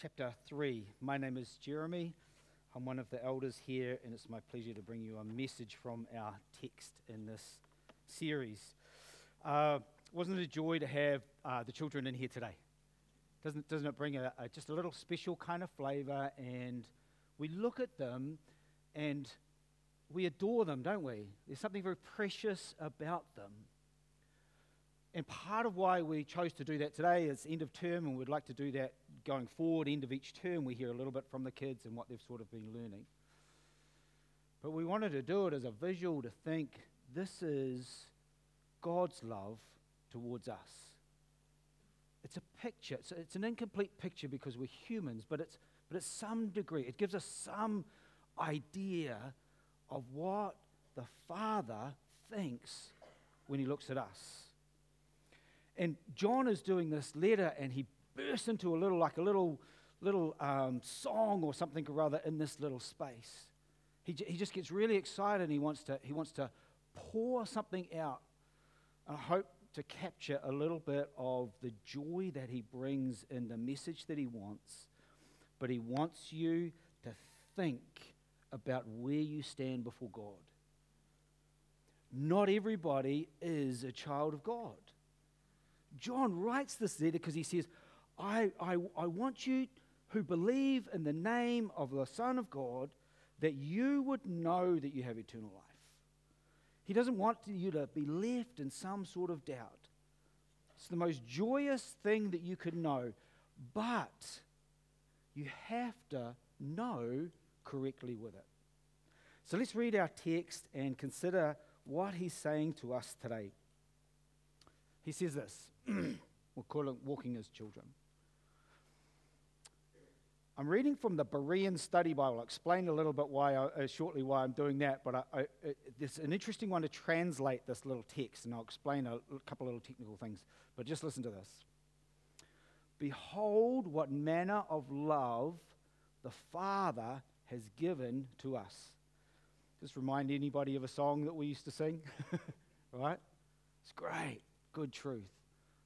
chapter 3. My name is Jeremy. I'm one of the elders here, and it's my pleasure to bring you a message from our text in this series. Uh, wasn't it a joy to have uh, the children in here today? Doesn't, doesn't it bring a, a, just a little special kind of flavor? And we look at them and we adore them, don't we? There's something very precious about them. And part of why we chose to do that today is end of term, and we'd like to do that going forward, end of each term. We hear a little bit from the kids and what they've sort of been learning. But we wanted to do it as a visual to think this is God's love towards us. It's a picture. It's, it's an incomplete picture because we're humans, but it's, but it's some degree. It gives us some idea of what the Father thinks when he looks at us. And John is doing this letter, and he bursts into a little, like a little, little um, song or something or other in this little space. He, j- he just gets really excited, and he wants to, he wants to pour something out. And I hope to capture a little bit of the joy that he brings in the message that he wants. But he wants you to think about where you stand before God. Not everybody is a child of God. John writes this letter because he says, I, I, I want you who believe in the name of the Son of God that you would know that you have eternal life. He doesn't want you to be left in some sort of doubt. It's the most joyous thing that you could know, but you have to know correctly with it. So let's read our text and consider what he's saying to us today. He says this we'll call it walking as children. I'm reading from the Berean Study Bible. I'll explain a little bit why I, uh, shortly why I'm doing that, but I, I, it's an interesting one to translate this little text, and I'll explain a, a couple of little technical things. But just listen to this. Behold, what manner of love the Father has given to us. Just remind anybody of a song that we used to sing, right? It's great good truth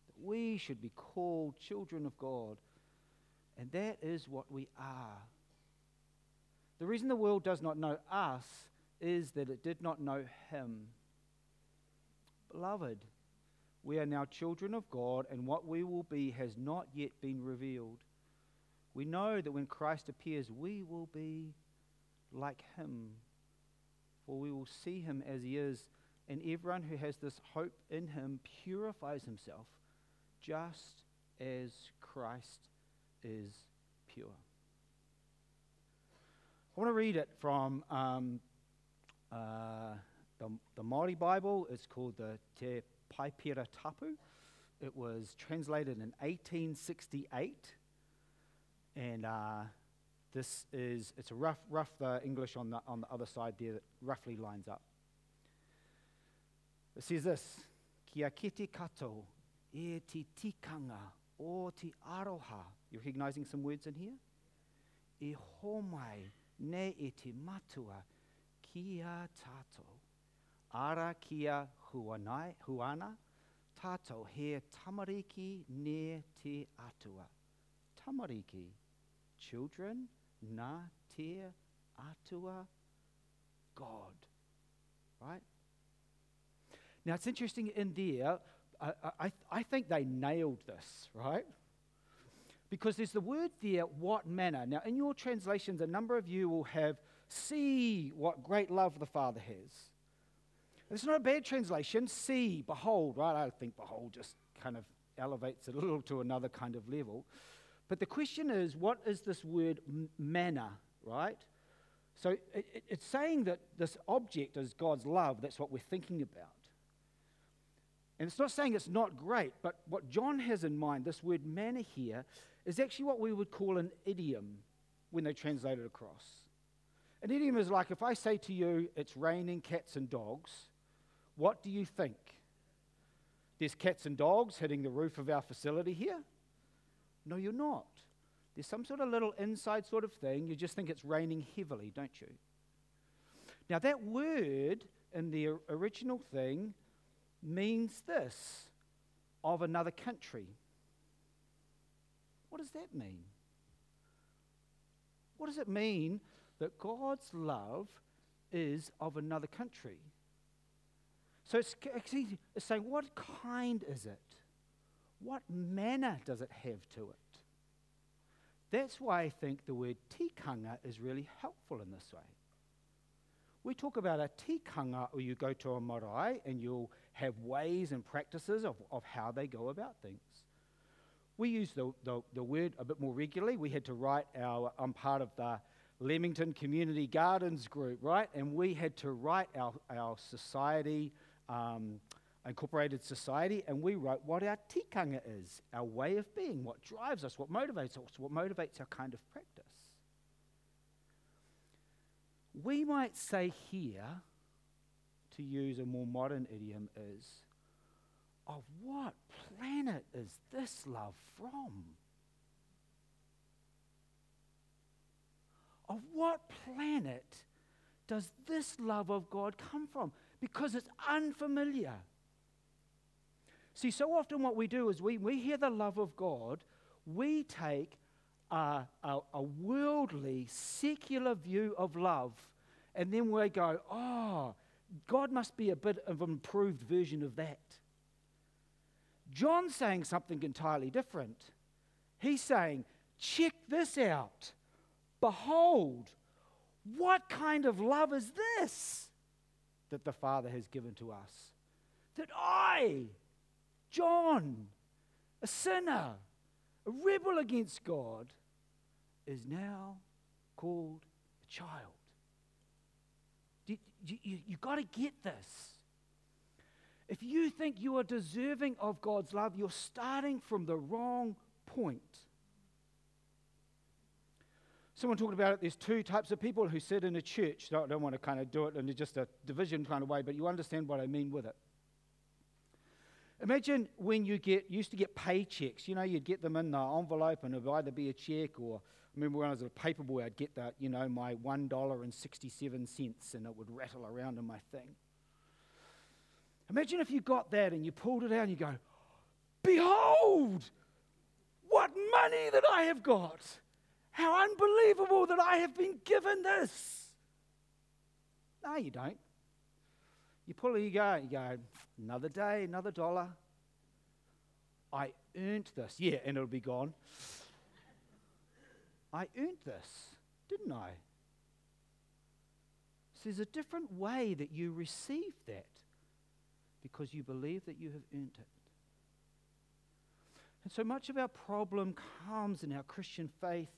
that we should be called children of God. And that is what we are. The reason the world does not know us is that it did not know Him. Beloved, we are now children of God, and what we will be has not yet been revealed. We know that when Christ appears, we will be like Him, for we will see Him as He is and everyone who has this hope in him purifies himself just as Christ is pure. I want to read it from um, uh, the, the Māori Bible. It's called the Te Paipera Tapu. It was translated in 1868. And uh, this is, it's a rough, rough uh, English on the, on the other side there that roughly lines up. It says this, Kia kete kato e te tikanga o te aroha. You recognizing some words in here? E homai ne e te matua kia tato. Ara kia huanai, huana, tato he tamariki ne te atua. Tamariki, children, na te atua, God. Right? Now, it's interesting in there, I, I, I think they nailed this, right? Because there's the word there, what manner. Now, in your translations, a number of you will have, see what great love the Father has. It's not a bad translation, see, behold, right? I think behold just kind of elevates it a little to another kind of level. But the question is, what is this word manner, right? So it, it, it's saying that this object is God's love. That's what we're thinking about. And it's not saying it's not great, but what John has in mind, this word manner here, is actually what we would call an idiom when they translate it across. An idiom is like if I say to you, it's raining cats and dogs, what do you think? There's cats and dogs hitting the roof of our facility here? No, you're not. There's some sort of little inside sort of thing. You just think it's raining heavily, don't you? Now, that word in the original thing means this of another country. What does that mean? What does it mean that God's love is of another country? So it's, it's saying, what kind is it? What manner does it have to it? That's why I think the word tikanga is really helpful in this way. We talk about a tikanga, or you go to a marae and you'll have ways and practices of, of how they go about things. We use the, the, the word a bit more regularly. We had to write our, I'm part of the Leamington Community Gardens group, right? And we had to write our, our society, um, incorporated society, and we wrote what our tikanga is, our way of being, what drives us, what motivates us, what motivates our kind of practice. We might say here, to use a more modern idiom, is of what planet is this love from? Of what planet does this love of God come from? Because it's unfamiliar. See, so often what we do is we, we hear the love of God, we take a, a, a worldly, secular view of love, and then we go, oh, God must be a bit of an improved version of that. John's saying something entirely different. He's saying, check this out. Behold, what kind of love is this that the Father has given to us? That I, John, a sinner, a rebel against God, is now called a child. You, you, you got to get this. If you think you are deserving of God's love, you're starting from the wrong point. Someone talked about it. There's two types of people who sit in a church. I don't want to kind of do it in just a division kind of way, but you understand what I mean with it. Imagine when you get used to get paychecks. You know, you'd get them in the envelope, and it would either be a check or remember when I was a paper boy, I'd get that, you know, my one dollar and sixty-seven cents, and it would rattle around in my thing. Imagine if you got that and you pulled it out and you go, Behold, what money that I have got! How unbelievable that I have been given this! No, you don't. You pull it, you go, you go, another day, another dollar. I earned this. Yeah, and it'll be gone. I earned this, didn't I? So there's a different way that you receive that because you believe that you have earned it. And so much of our problem comes in our Christian faith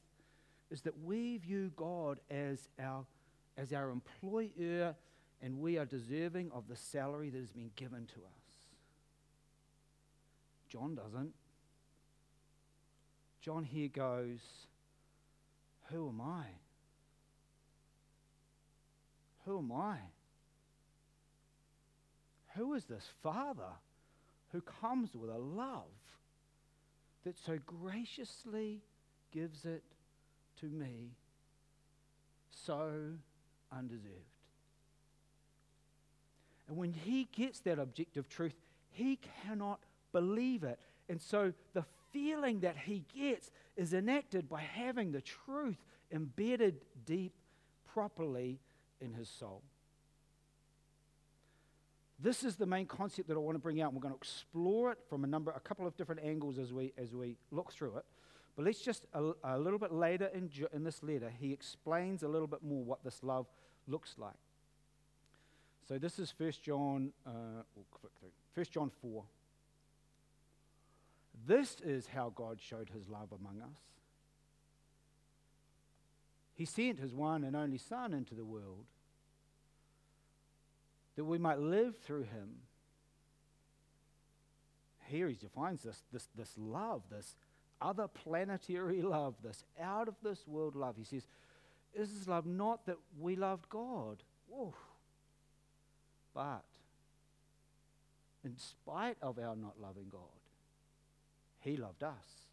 is that we view God as our, as our employer and we are deserving of the salary that has been given to us. John doesn't. John here goes, Who am I? Who am I? Who is this Father who comes with a love that so graciously gives it to me so undeserved? And when he gets that objective truth, he cannot believe it. And so the feeling that he gets is enacted by having the truth embedded deep, properly in his soul. This is the main concept that I want to bring out. And we're going to explore it from a number, a couple of different angles as we as we look through it. But let's just a, a little bit later in, in this letter, he explains a little bit more what this love looks like. So this is 1 John, uh, 1 John 4. This is how God showed his love among us. He sent his one and only Son into the world that we might live through him. Here he defines this, this, this love, this other planetary love, this out of this world love. He says, Is this love not that we loved God? But in spite of our not loving God, He loved us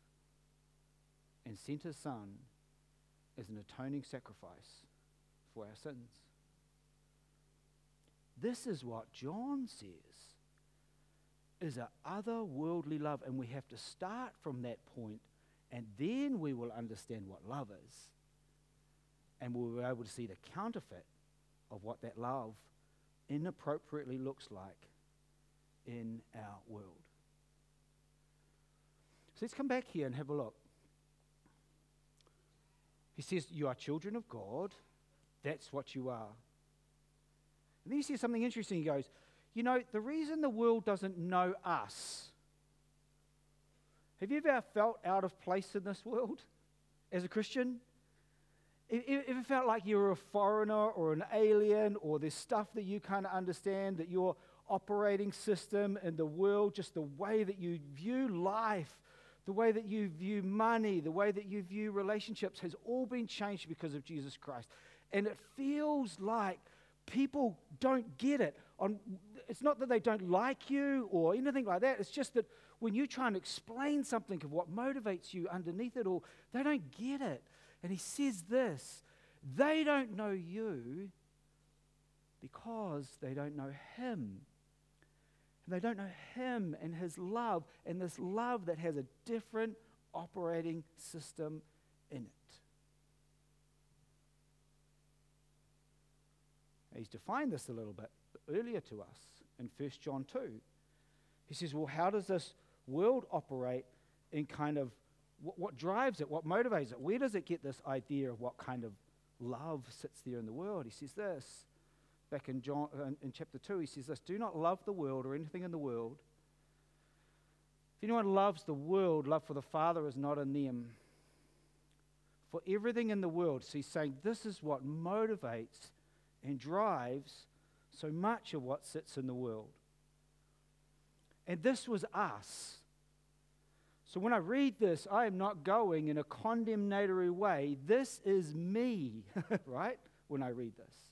and sent His Son as an atoning sacrifice for our sins. This is what John says is an otherworldly love, and we have to start from that point, and then we will understand what love is. And we'll be able to see the counterfeit of what that love inappropriately looks like in our world. So let's come back here and have a look. He says, You are children of God. That's what you are. And then he says something interesting. He goes, You know, the reason the world doesn't know us. Have you ever felt out of place in this world as a Christian? Have you ever felt like you're a foreigner or an alien or there's stuff that you can't understand, that your operating system in the world, just the way that you view life, the way that you view money, the way that you view relationships has all been changed because of Jesus Christ. And it feels like people don't get it. On, it's not that they don't like you or anything like that. It's just that when you try and explain something of what motivates you underneath it all, they don't get it. And he says this they don't know you because they don't know him. And they don't know him and his love, and this love that has a different operating system in it. He's defined this a little bit earlier to us in 1 John 2. He says, Well, how does this world operate in kind of what, what drives it? What motivates it? Where does it get this idea of what kind of love sits there in the world? He says this back in, John, uh, in chapter 2. He says this Do not love the world or anything in the world. If anyone loves the world, love for the Father is not in them. For everything in the world, so he's saying this is what motivates and drives so much of what sits in the world. And this was us. So when I read this, I am not going in a condemnatory way. This is me, right? When I read this.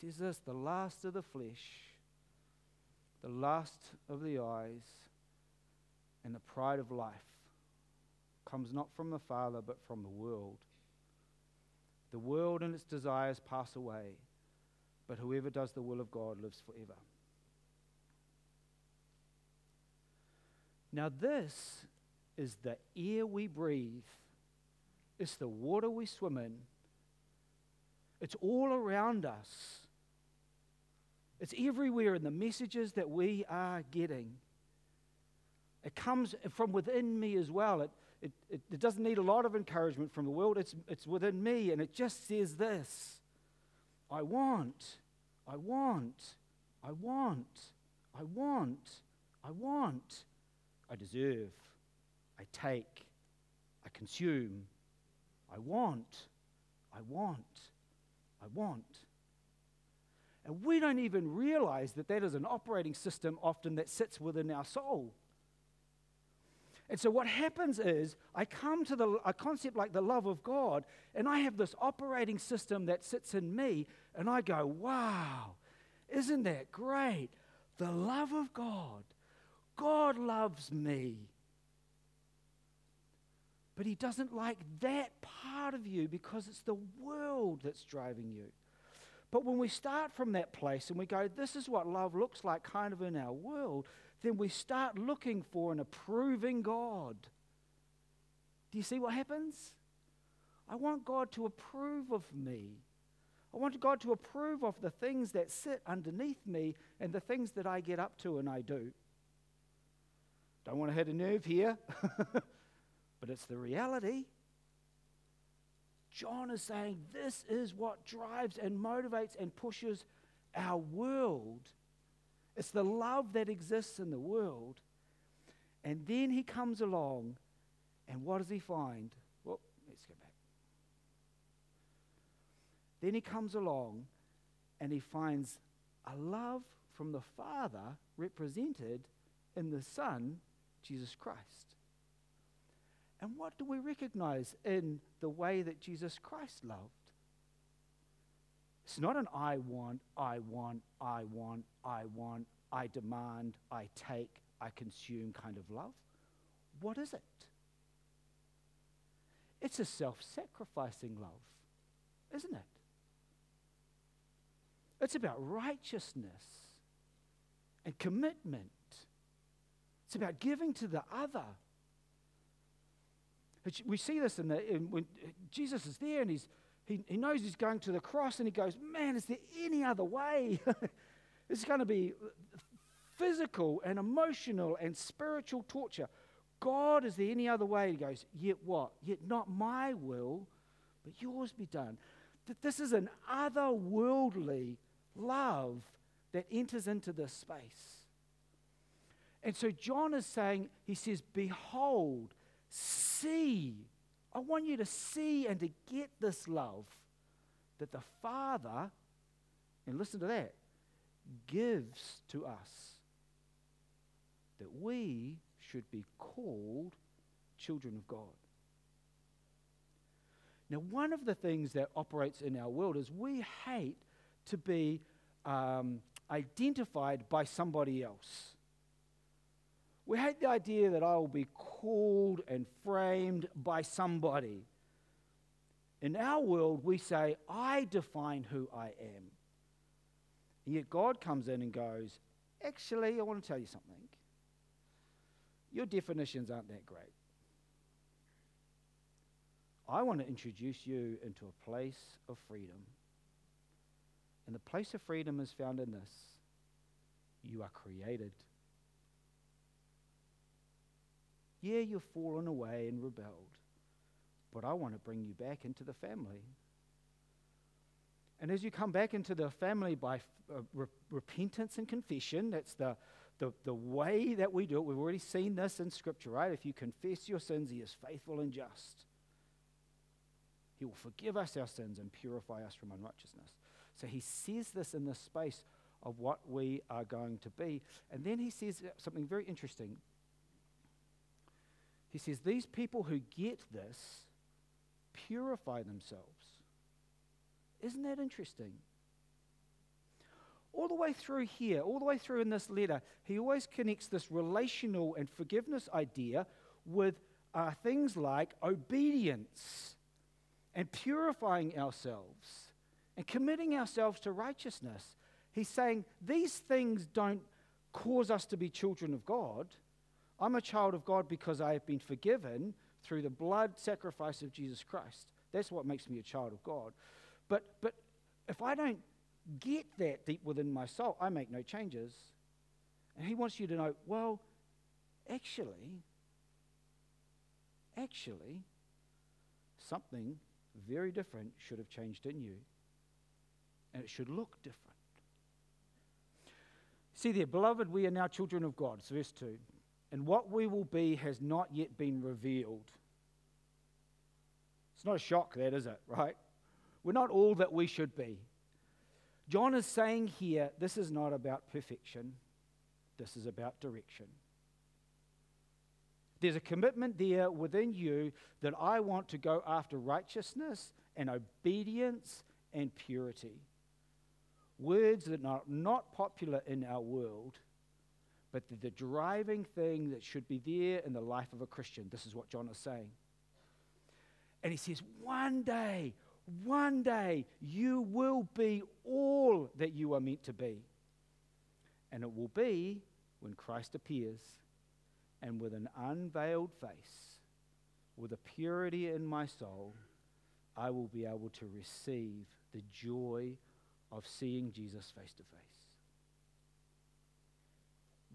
Says this the last of the flesh, the last of the eyes, and the pride of life comes not from the Father, but from the world. The world and its desires pass away, but whoever does the will of God lives forever. Now, this is the air we breathe, it's the water we swim in, it's all around us. It's everywhere in the messages that we are getting. It comes from within me as well. It, it, it, it, doesn't need a lot of encouragement from the world, it's, it's within me, and it just says this I want, I want, I want, I want, I want, I deserve. I take, I consume, I want, I want, I want. And we don't even realize that that is an operating system often that sits within our soul. And so what happens is I come to the, a concept like the love of God, and I have this operating system that sits in me, and I go, wow, isn't that great? The love of God. God loves me. But he doesn't like that part of you because it's the world that's driving you. But when we start from that place and we go, this is what love looks like kind of in our world, then we start looking for an approving God. Do you see what happens? I want God to approve of me. I want God to approve of the things that sit underneath me and the things that I get up to and I do. Don't want to hit a nerve here. but it's the reality. John is saying this is what drives and motivates and pushes our world. It's the love that exists in the world. And then he comes along, and what does he find? Well, let's go back. Then he comes along, and he finds a love from the Father represented in the Son, Jesus Christ. And what do we recognize in the way that Jesus Christ loved? It's not an I want, I want, I want, I want, I demand, I take, I consume kind of love. What is it? It's a self sacrificing love, isn't it? It's about righteousness and commitment. It's about giving to the other we see this in the, in, when uh, Jesus is there and he's, he, he knows he's going to the cross and he goes, Man, is there any other way? this is going to be physical and emotional and spiritual torture. God, is there any other way? He goes, Yet what? Yet not my will, but yours be done. That this is an otherworldly love that enters into this space. And so John is saying, he says, Behold, see. I want you to see and to get this love that the Father, and listen to that, gives to us. That we should be called children of God. Now, one of the things that operates in our world is we hate to be um, identified by somebody else. We hate the idea that I will be called and framed by somebody. In our world, we say, I define who I am. And yet God comes in and goes, Actually, I want to tell you something. Your definitions aren't that great. I want to introduce you into a place of freedom. And the place of freedom is found in this you are created. Yeah, you've fallen away and rebelled, but I want to bring you back into the family. And as you come back into the family by uh, re- repentance and confession, that's the, the, the way that we do it. We've already seen this in Scripture, right? If you confess your sins, He is faithful and just he will forgive us our sins and purify us from unrighteousness. So he says this in the space of what we are going to be. And then he says something very interesting. He says, These people who get this purify themselves. Isn't that interesting? All the way through here, all the way through in this letter, he always connects this relational and forgiveness idea with uh, things like obedience and purifying ourselves and committing ourselves to righteousness. He's saying these things don't cause us to be children of God. I'm a child of God because I have been forgiven through the blood sacrifice of Jesus Christ. That's what makes me a child of God. But, but if I don't get that deep within my soul, I make no changes. And he wants you to know well, actually, actually, something very different should have changed in you. And it should look different. See there, beloved, we are now children of God. It's verse 2. And what we will be has not yet been revealed. It's not a shock, that, is it? Right? We're not all that we should be. John is saying here this is not about perfection, this is about direction. There's a commitment there within you that I want to go after righteousness and obedience and purity. Words that are not popular in our world, but they're the driving thing that should be there in the life of a Christian. This is what John is saying. And he says, one day, one day, you will be all that you are meant to be. And it will be when Christ appears and with an unveiled face, with a purity in my soul, I will be able to receive the joy of seeing Jesus face to face.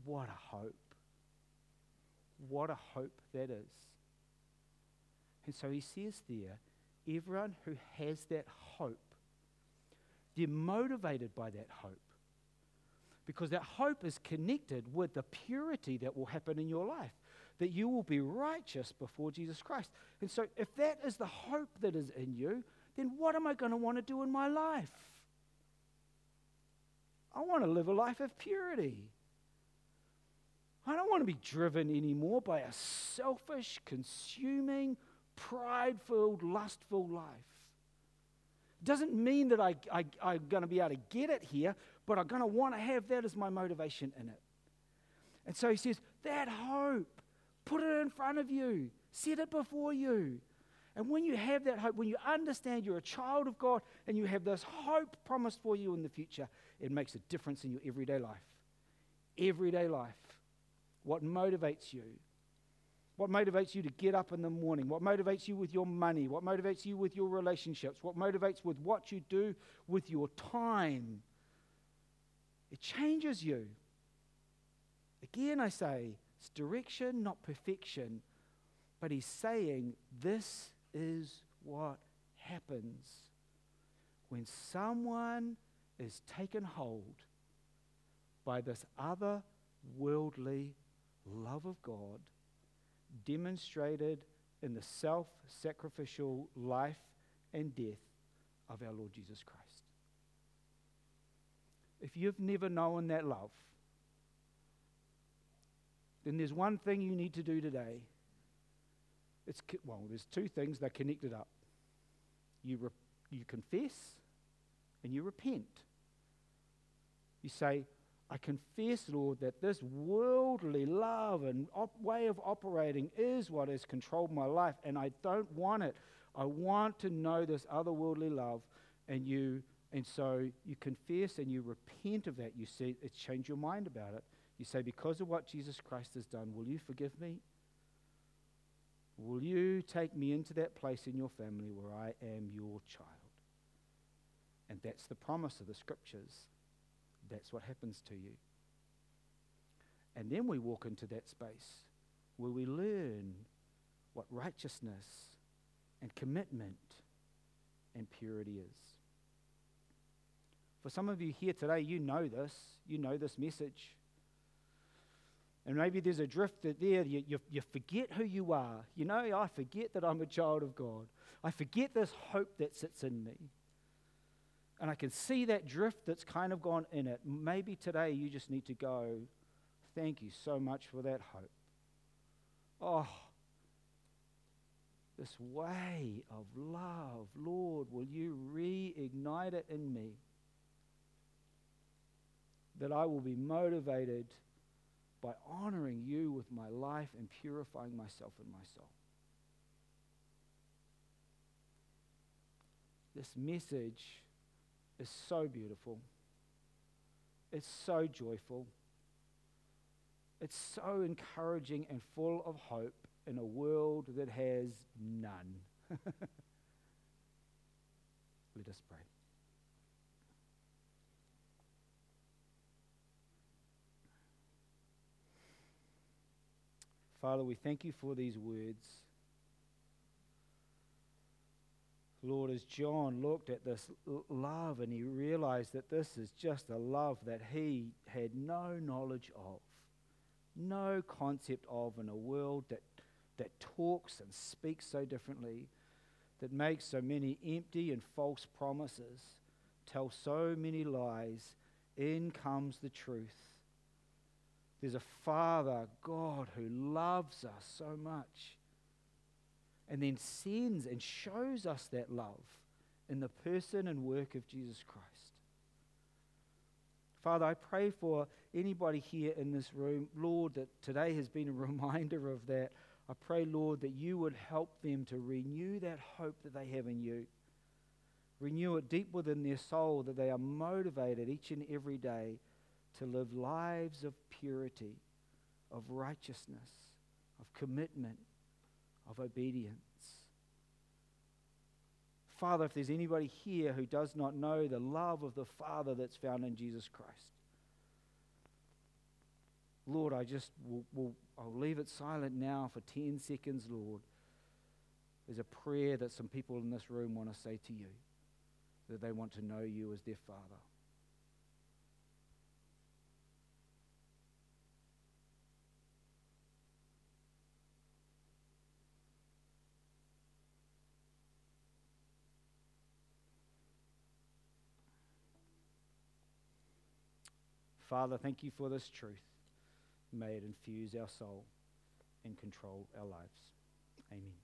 What a hope. What a hope that is. And so he says there, everyone who has that hope, they're motivated by that hope because that hope is connected with the purity that will happen in your life, that you will be righteous before Jesus Christ. And so, if that is the hope that is in you, then what am I going to want to do in my life? I want to live a life of purity. I don't want to be driven anymore by a selfish, consuming, pride filled, lustful life. It doesn't mean that I, I, I'm going to be able to get it here, but I'm going to want to have that as my motivation in it. And so he says, that hope, put it in front of you, set it before you. And when you have that hope, when you understand you're a child of God and you have this hope promised for you in the future, it makes a difference in your everyday life. Everyday life. What motivates you? what motivates you to get up in the morning, what motivates you with your money, what motivates you with your relationships, what motivates with what you do with your time. It changes you. Again, I say, it's direction, not perfection. But he's saying this is what happens when someone is taken hold by this other worldly love of God demonstrated in the self sacrificial life and death of our Lord Jesus Christ. If you've never known that love, then there's one thing you need to do today. It's, well, there's two things, they're connected up. You, re- you confess and you repent. You say, I confess, Lord, that this worldly love and op- way of operating is what has controlled my life, and I don't want it. I want to know this otherworldly love, and you, and so you confess and you repent of that. You see, it's changed your mind about it. You say, because of what Jesus Christ has done, will you forgive me? Will you take me into that place in your family where I am your child? And that's the promise of the scriptures that's what happens to you. And then we walk into that space where we learn what righteousness and commitment and purity is. For some of you here today, you know this. You know this message. And maybe there's a drift that there, you, you, you forget who you are. You know, I forget that I'm a child of God. I forget this hope that sits in me and I can see that drift that's kind of gone in it. Maybe today you just need to go, thank you so much for that hope. Oh, this way of love, Lord, will you reignite it in me? That I will be motivated by honoring you with my life and purifying myself and my soul. This message is so beautiful. It's so joyful. It's so encouraging and full of hope in a world that has none. Let us pray. Father, we thank you for these words. Lord, as John looked at this love and he realized that this is just a love that he had no knowledge of, no concept of in a world that, that talks and speaks so differently, that makes so many empty and false promises, tells so many lies, in comes the truth. There's a Father, God, who loves us so much and then sends and shows us that love in the person and work of Jesus Christ. Father, I pray for anybody here in this room, Lord, that today has been a reminder of that. I pray, Lord, that you would help them to renew that hope that they have in you. Renew it deep within their soul that they are motivated each and every day to live lives of purity, of righteousness, of commitment, of obedience. Father, if there's anybody here who does not know the love of the Father that's found in Jesus Christ, Lord, I just will, will I'll leave it silent now for 10 seconds, Lord. There's a prayer that some people in this room want to say to you that they want to know you as their Father. Father, thank you for this truth. May it infuse our soul and control our lives. Amen.